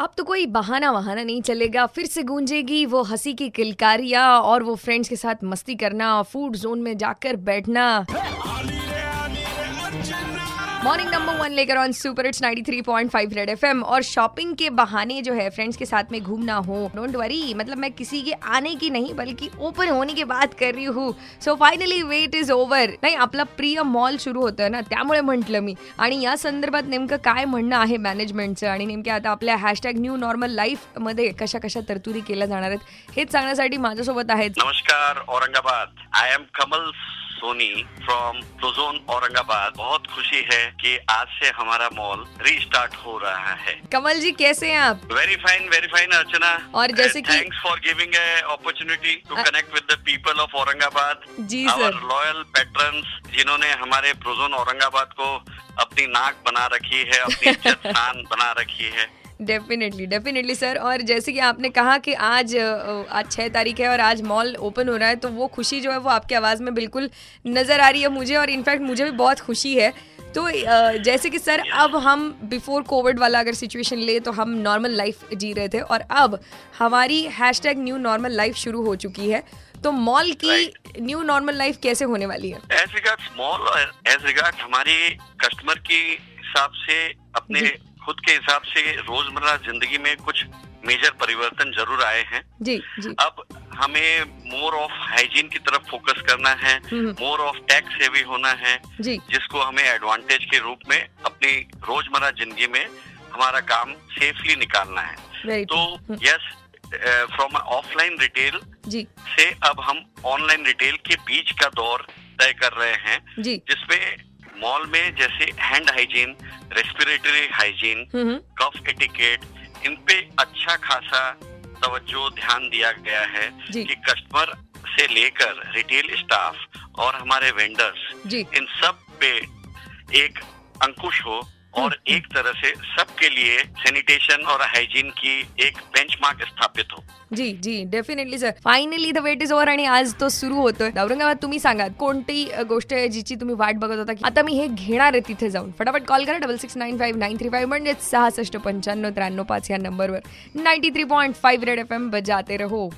अब तो कोई बहाना वहाना नहीं चलेगा, फिर से गूंजेगी वो हँसी की किलकारियाँ और वो फ्रेंड्स के साथ मस्ती करना फ़ूड जोन में जाकर बैठना। मॉर्निंग नंबर वन लेकर on super it's 93.5 red FM और शॉपिंग के बहाने जो है फ्रेंड्स के साथ में घूमना हो डोंट वरी मतलब मैं किसी के आने की नहीं, बल्कि ओपन होने की बात कर रही हूँ। So finally wait is over नाही, आपला प्रिय मॉल सुरू होतं ना, त्यामुळे म्हटलं मी. आणि या संदर्भात नेमकं काय म्हणणं आहे मॅनेजमेंटचं आणि नेमक्या आता आपल्या हॅशटॅग न्यू नॉर्मल लाईफ मध्ये कशा कशा तरतुदी केल्या जाणार आहेत, हेच सांगण्यासाठी माझ्यासोबत आहेत. नमस्कार, Aurangabad. I am Kamal Soni from Prozone Aurangabad बहुत खुशी है कि आज से हमारा मॉल रीस्टार्ट हो रहा है। कमल जी कैसे हैं आप? Very fine very fine Archana. और जैसे कि- thanks for giving a opportunity to connect with the people of Aurangabad ji sir loyal patrons जिन्होंने हमारे प्रोजोन औरंगाबाद को अपनी नाक बना रखी है अपनी इज़्ज़त बना रखी है। डेफिनेटली डेफिनेटली सर और जैसे कि आपने कहा कि आज आज छः तारीख है और आज मॉल ओपन हो रहा है तो वो खुशी जो है वो आपकी आवाज़ में बिल्कुल नज़र आ रही है मुझे और इनफैक्ट मुझे भी बहुत खुशी है। तो जैसे कि सर अब हम बिफोर कोविड वाला अगर सिचुएशन ले तो हम नॉर्मल लाइफ जी रहे थे और अब हमारी hashtag new normal life शुरू हो चुकी है। तो मॉल की न्यू नॉर्मल लाइफ कैसे होने वाली है? एज रिगार्ड और एज रिगार्ड हमारे कस्टमर के हिसाब से अपने। खुद के हिसाब से रोज़मर्रा ज़िंदगी में कुछ मेजर परिवर्तन ज़रूर आए हैं। जी जी। अब हमें मोर ऑफ़ हाइजीन की तरफ़ फोकस करना है। मोर ऑफ़ टैक्स सेवी होना है जी। जिसको हमें एडवांटेज के रूप में अपनी रोज़मर्रा ज़िंदगी में हमारा काम सेफली निकालना है। तो यस फ्रॉम ऑफलाइन रिटेल से अब हम ऑनलाइन रिटेल के बीच का दौर तय कर रहे हैं जिसमें मॉल में जैसे hand hygiene respiratory hygiene cough etiquette इन पे अच्छा खासा तवज्जो ध्यान दिया गया है। कि कस्टमर से लेकर रिटेल स्टाफ और हमारे वेंडर्स इन सब पे एक अंकुश हो और एक तरह से सबके लिए सैनिटेशन और हाइजीन की एक बेंचमार्क स्थापित हो। जी जी definitely sir finally the wait is over आणि आज तो सुरू होतोय. औरंगाबाद तुम्ही सांगा कोणती गोष्ट आहे जिची तुम्ही वाट बघत होता की आता मी हे घेणार आहे तिथे जाऊन? फटाफट कॉल करा double six nine five nine three five म्हणजे सहासष्ट पंच्याण्णव त्र्याण्णव पाच या नंबरवर ninety three point five red F M बजाते रहो.